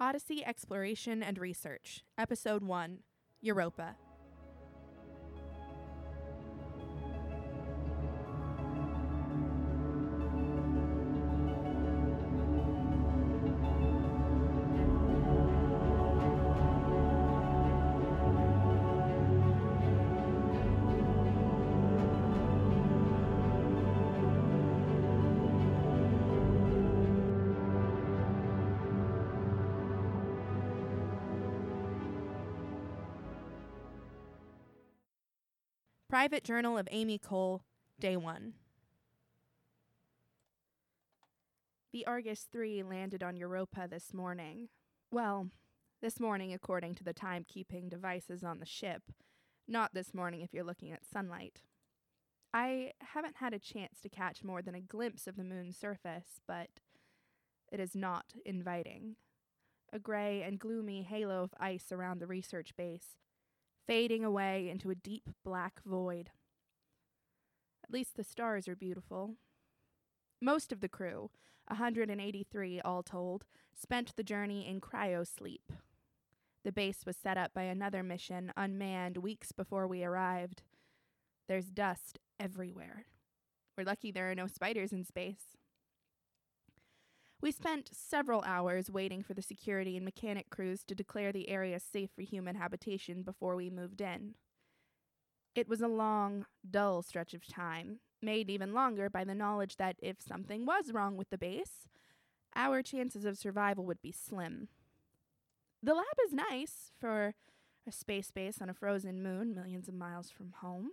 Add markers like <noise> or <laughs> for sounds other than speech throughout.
Odyssey Exploration and Research, Episode 1 Europa. Private Journal of Amy Cole, Day 1. The Argus 3 landed on Europa this morning. Well, this morning according to the timekeeping devices on the ship, not this morning if you're looking at sunlight. I haven't had a chance to catch more than a glimpse of the moon's surface, but it is not inviting. A gray and gloomy halo of ice around the research base, fading away into a deep black void. At least the stars are beautiful. Most of the crew, 183 all told, spent the journey in cryosleep. The base was set up by another mission, unmanned, weeks before we arrived. There's dust everywhere. We're lucky there are no spiders in space. We spent several hours waiting for the security and mechanic crews to declare the area safe for human habitation before we moved in. It was a long, dull stretch of time, made even longer by the knowledge that if something was wrong with the base, our chances of survival would be slim. The lab is nice for a space base on a frozen moon millions of miles from home.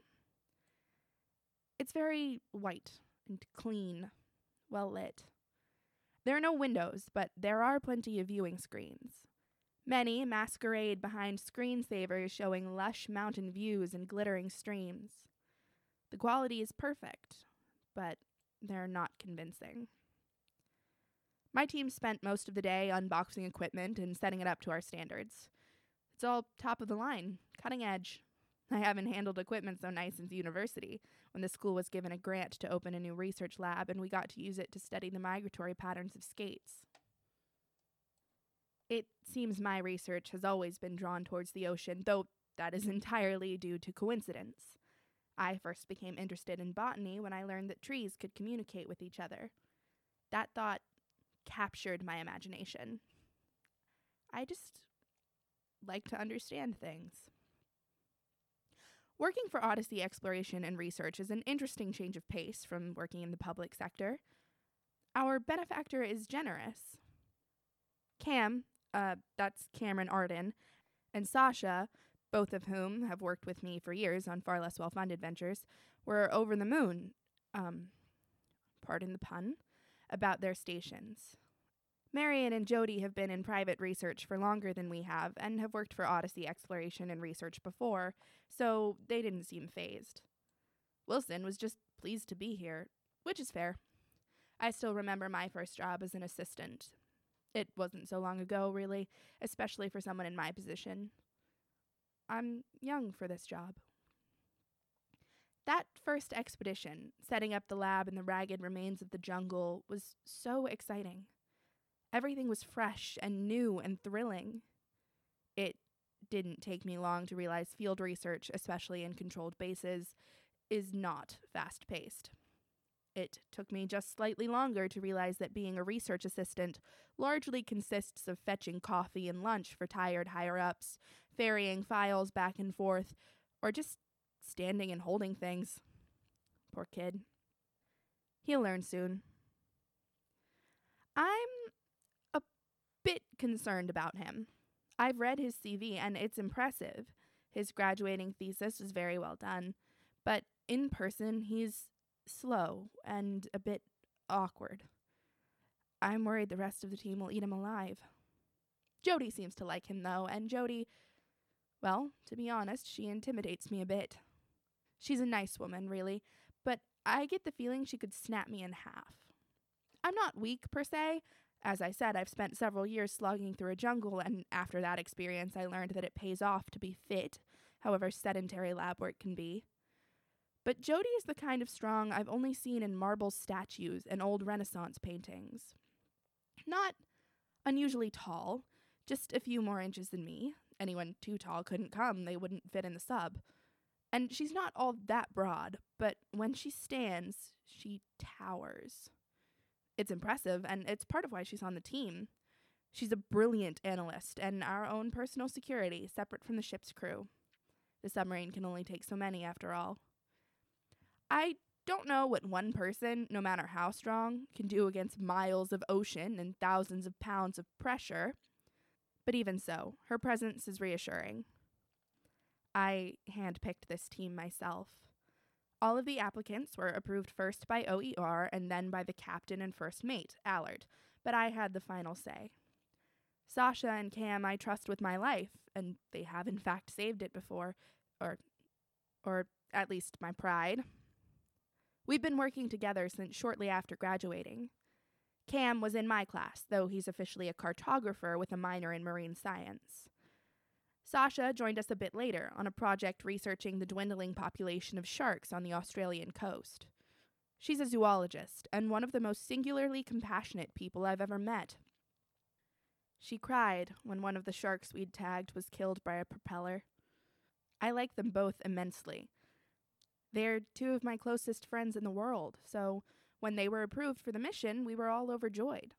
It's very white and clean, well lit. There are no windows, but there are plenty of viewing screens. Many masquerade behind screensavers showing lush mountain views and glittering streams. The quality is perfect, but they're not convincing. My team spent most of the day unboxing equipment and setting it up to our standards. It's all top of the line, cutting edge. I haven't handled equipment so nice since university, when the school was given a grant to open a new research lab and we got to use it to study the migratory patterns of skates. It seems my research has always been drawn towards the ocean, though that is <laughs> entirely due to coincidence. I first became interested in botany when I learned that trees could communicate with each other. That thought captured my imagination. I just like to understand things. Working for Odyssey Exploration and Research is an interesting change of pace from working in the public sector. Our benefactor is generous. Cam, uh, that's Cameron Arden, and Sasha, both of whom have worked with me for years on far less well funded ventures, were over the moon, um, pardon the pun, about their stations. Marion and Jody have been in private research for longer than we have and have worked for Odyssey Exploration and Research before, so they didn't seem fazed. Wilson was just pleased to be here, which is fair. I still remember my first job as an assistant. It wasn't so long ago, really, especially for someone in my position. I'm young for this job. That first expedition, setting up the lab in the ragged remains of the jungle, was so exciting. Everything was fresh and new and thrilling. It didn't take me long to realize field research, especially in controlled bases, is not fast paced. It took me just slightly longer to realize that being a research assistant largely consists of fetching coffee and lunch for tired higher ups, ferrying files back and forth, or just standing and holding things. Poor kid. He'll learn soon. I'm a bit concerned about him. I've read his CV and it's impressive. His graduating thesis was very well done, but in person, he's slow and a bit awkward. I'm worried the rest of the team will eat him alive. Jody seems to like him, though, and Jody, well, to be honest, she intimidates me a bit. She's a nice woman, really, but I get the feeling she could snap me in half. I'm not weak, per se. As I said, I've spent several years slogging through a jungle, and after that experience, I learned that it pays off to be fit, however sedentary lab work can be. But Jody is the kind of strong I've only seen in marble statues and old Renaissance paintings. Not unusually tall, Just a few more inches than me. Anyone too tall couldn't come, they wouldn't fit in the sub. And she's not all that broad, but when she stands, she towers. It's impressive, and it's part of why she's on the team. She's a brilliant analyst and our own personal security, separate from the ship's crew. The submarine can only take so many, after all. I don't know what one person, no matter how strong, can do against miles of ocean and thousands of pounds of pressure, but even so, her presence is reassuring. I handpicked this team myself. All of the applicants were approved first by OER and then by the captain and first mate, Allard, but I had the final say. Sasha and Cam I trust with my life, and they have in fact saved it before, or or at least my pride. We've been working together since shortly after graduating. Cam was in my class, though he's officially a cartographer with a minor in marine science. Sasha joined us a bit later on a project researching the dwindling population of sharks on the Australian coast. She's a zoologist and one of the most singularly compassionate people I've ever met. She cried when one of the sharks we'd tagged was killed by a propeller. I like them both immensely. They're two of my closest friends in the world, so when they were approved for the mission, we were all overjoyed.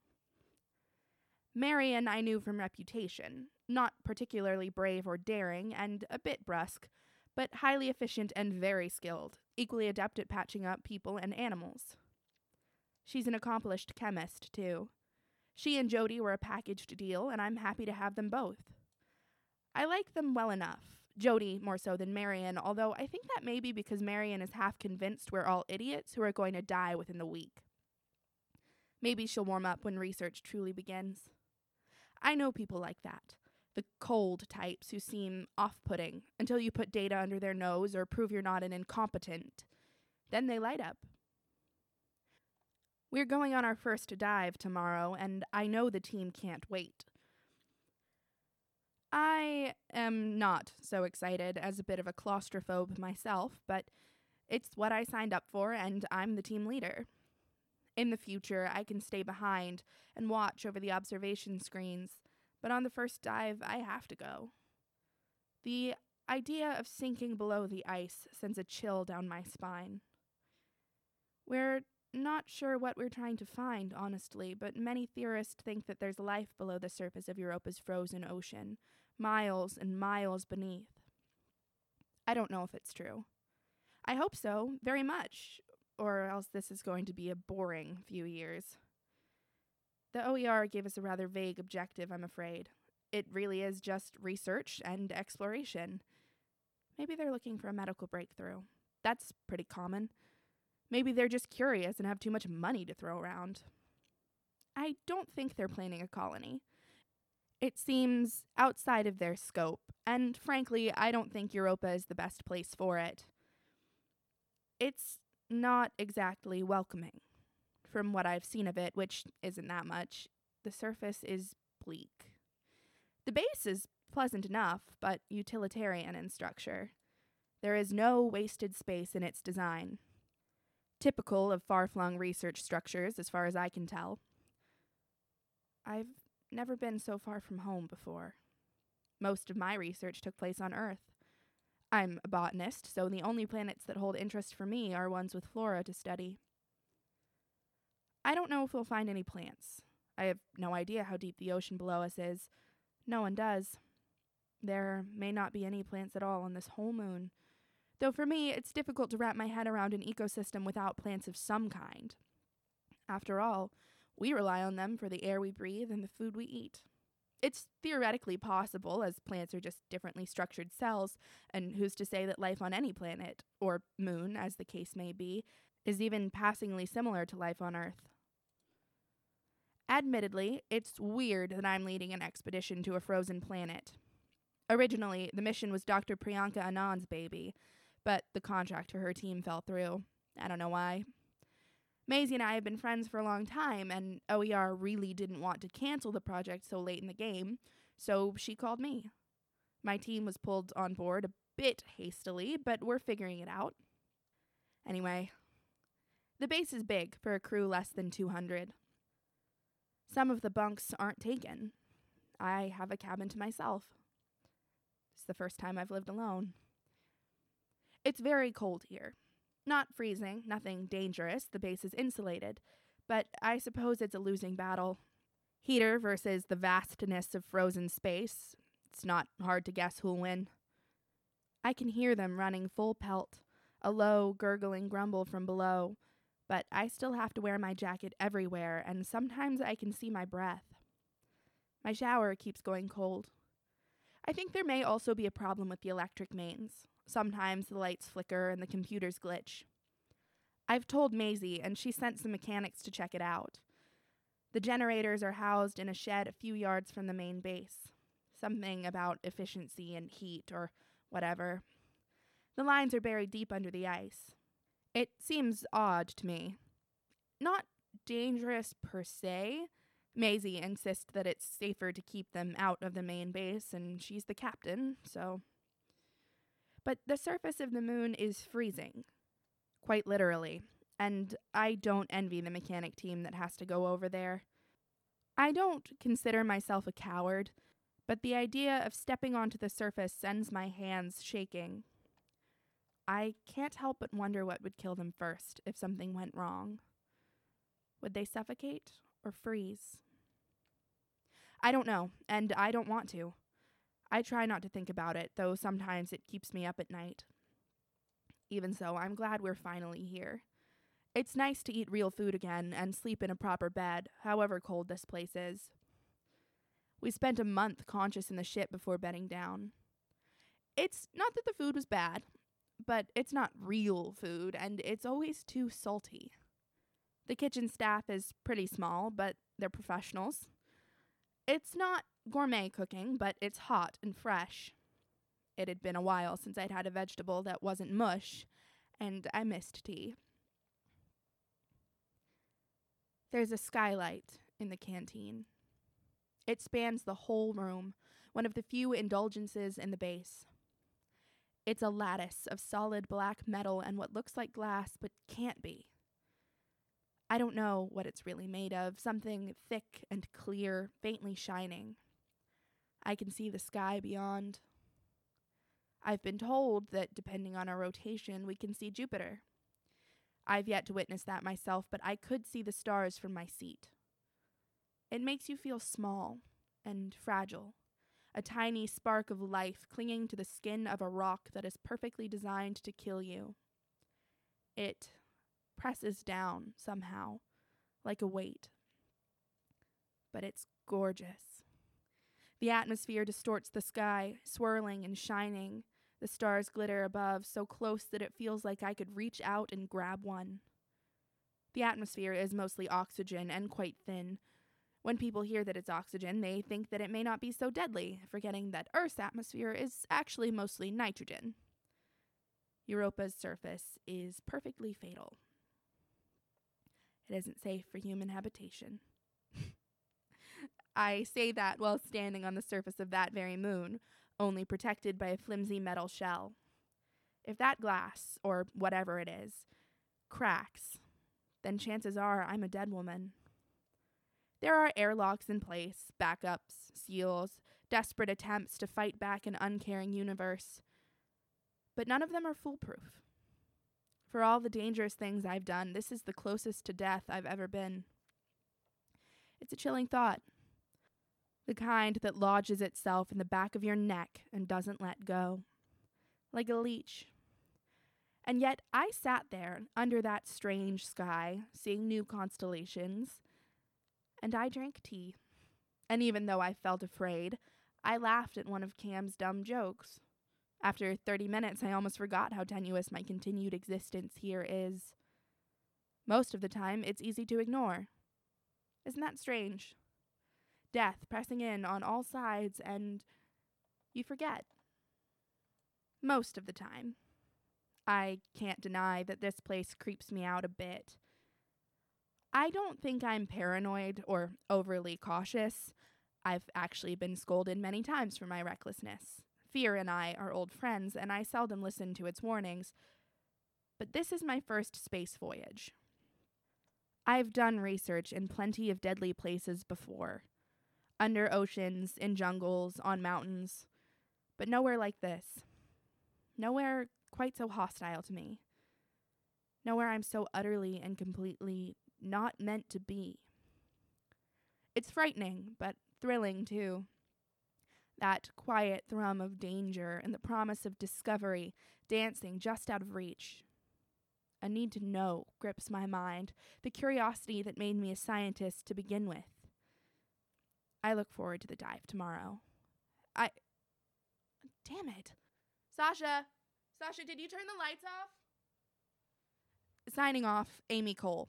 Marion I knew from reputation, not particularly brave or daring, and a bit brusque, but highly efficient and very skilled, equally adept at patching up people and animals. She's an accomplished chemist, too. She and Jody were a packaged deal, and I'm happy to have them both. I like them well enough, Jody more so than Marion, although I think that may be because Marion is half convinced we're all idiots who are going to die within the week. Maybe she'll warm up when research truly begins. I know people like that. The cold types who seem off putting until you put data under their nose or prove you're not an incompetent. Then they light up. We're going on our first dive tomorrow, and I know the team can't wait. I am not so excited as a bit of a claustrophobe myself, but it's what I signed up for, and I'm the team leader. In the future, I can stay behind and watch over the observation screens, but on the first dive, I have to go. The idea of sinking below the ice sends a chill down my spine. We're not sure what we're trying to find, honestly, but many theorists think that there's life below the surface of Europa's frozen ocean, miles and miles beneath. I don't know if it's true. I hope so, very much, or else this is going to be a boring few years. The OER gave us a rather vague objective, I'm afraid. It really is just research and exploration. Maybe they're looking for a medical breakthrough. That's pretty common. Maybe they're just curious and have too much money to throw around. I don't think they're planning a colony. It seems outside of their scope, and frankly, I don't think Europa is the best place for it. It's not exactly welcoming. From what I've seen of it, which isn't that much, the surface is bleak. The base is pleasant enough, but utilitarian in structure. There is no wasted space in its design. Typical of far flung research structures, as far as I can tell. I've never been so far from home before. Most of my research took place on Earth. I'm a botanist, so the only planets that hold interest for me are ones with flora to study. I don't know if we'll find any plants. I have no idea how deep the ocean below us is. No one does. There may not be any plants at all on this whole moon. Though for me, it's difficult to wrap my head around an ecosystem without plants of some kind. After all, we rely on them for the air we breathe and the food we eat. It's theoretically possible, as plants are just differently structured cells, and who's to say that life on any planet, or moon, as the case may be, is even passingly similar to life on Earth. Admittedly, it's weird that I'm leading an expedition to a frozen planet. Originally, the mission was Dr. Priyanka Anand's baby, but the contract for her team fell through. I don't know why. Maisie and I have been friends for a long time, and OER really didn't want to cancel the project so late in the game, so she called me. My team was pulled on board a bit hastily, but we're figuring it out. Anyway, the base is big for a crew less than 200. Some of the bunks aren't taken. I have a cabin to myself. It's the first time I've lived alone. It's very cold here. Not freezing, nothing dangerous, the base is insulated, but I suppose it's a losing battle. Heater versus the vastness of frozen space. It's not hard to guess who'll win. I can hear them running full pelt, a low, gurgling grumble from below, but I still have to wear my jacket everywhere, and sometimes I can see my breath. My shower keeps going cold. I think there may also be a problem with the electric mains. Sometimes the lights flicker and the computers glitch. I've told Maisie, and she sent some mechanics to check it out. The generators are housed in a shed a few yards from the main base. Something about efficiency and heat or whatever. The lines are buried deep under the ice. It seems odd to me. Not dangerous per se. Maisie insists that it's safer to keep them out of the main base, and she's the captain, so. But the surface of the moon is freezing. Quite literally. And I don't envy the mechanic team that has to go over there. I don't consider myself a coward, but the idea of stepping onto the surface sends my hands shaking. I can't help but wonder what would kill them first if something went wrong. Would they suffocate or freeze? I don't know, and I don't want to. I try not to think about it, though sometimes it keeps me up at night. Even so, I'm glad we're finally here. It's nice to eat real food again and sleep in a proper bed, however cold this place is. We spent a month conscious in the ship before bedding down. It's not that the food was bad, but it's not real food, and it's always too salty. The kitchen staff is pretty small, but they're professionals. It's not gourmet cooking, but it's hot and fresh. It had been a while since I'd had a vegetable that wasn't mush, and I missed tea. There's a skylight in the canteen. It spans the whole room, one of the few indulgences in the base. It's a lattice of solid black metal and what looks like glass but can't be. I don't know what it's really made of, something thick and clear, faintly shining. I can see the sky beyond. I've been told that depending on our rotation, we can see Jupiter. I've yet to witness that myself, but I could see the stars from my seat. It makes you feel small and fragile, a tiny spark of life clinging to the skin of a rock that is perfectly designed to kill you. It presses down somehow, like a weight. But it's gorgeous. The atmosphere distorts the sky, swirling and shining. The stars glitter above, so close that it feels like I could reach out and grab one. The atmosphere is mostly oxygen and quite thin, when people hear that it's oxygen, they think that it may not be so deadly, forgetting that Earth's atmosphere is actually mostly nitrogen. Europa's surface is perfectly fatal. It isn't safe for human habitation. I say that while standing on the surface of that very moon, only protected by a flimsy metal shell. If that glass, or whatever it is, cracks, then chances are I'm a dead woman. There are airlocks in place, backups, seals, desperate attempts to fight back an uncaring universe. But none of them are foolproof. For all the dangerous things I've done, this is the closest to death I've ever been. It's a chilling thought. The kind that lodges itself in the back of your neck and doesn't let go. Like a leech. And yet I sat there under that strange sky, seeing new constellations, and I drank tea. And even though I felt afraid, I laughed at one of Cam's dumb jokes. After 30 minutes, I almost forgot how tenuous my continued existence here is. Most of the time, it's easy to ignore. Isn't that strange? Death pressing in on all sides, and you forget. Most of the time. I can't deny that this place creeps me out a bit. I don't think I'm paranoid or overly cautious. I've actually been scolded many times for my recklessness. Fear and I are old friends, and I seldom listen to its warnings. But this is my first space voyage. I've done research in plenty of deadly places before. Under oceans, in jungles, on mountains, but nowhere like this. Nowhere quite so hostile to me. Nowhere I'm so utterly and completely not meant to be. It's frightening, but thrilling too. That quiet thrum of danger and the promise of discovery dancing just out of reach. A need to know grips my mind, the curiosity that made me a scientist to begin with. I look forward to the dive tomorrow. I. Damn it. Sasha! Sasha, did you turn the lights off? Signing off, Amy Cole.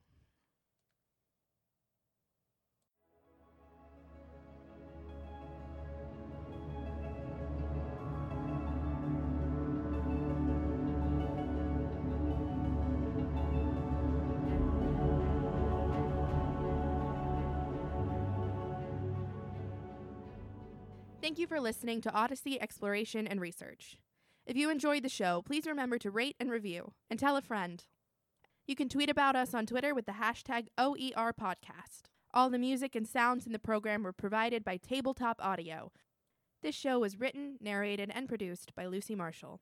Thank you for listening to Odyssey Exploration and Research. If you enjoyed the show, please remember to rate and review and tell a friend. You can tweet about us on Twitter with the hashtag OERPodcast. All the music and sounds in the program were provided by Tabletop Audio. This show was written, narrated, and produced by Lucy Marshall.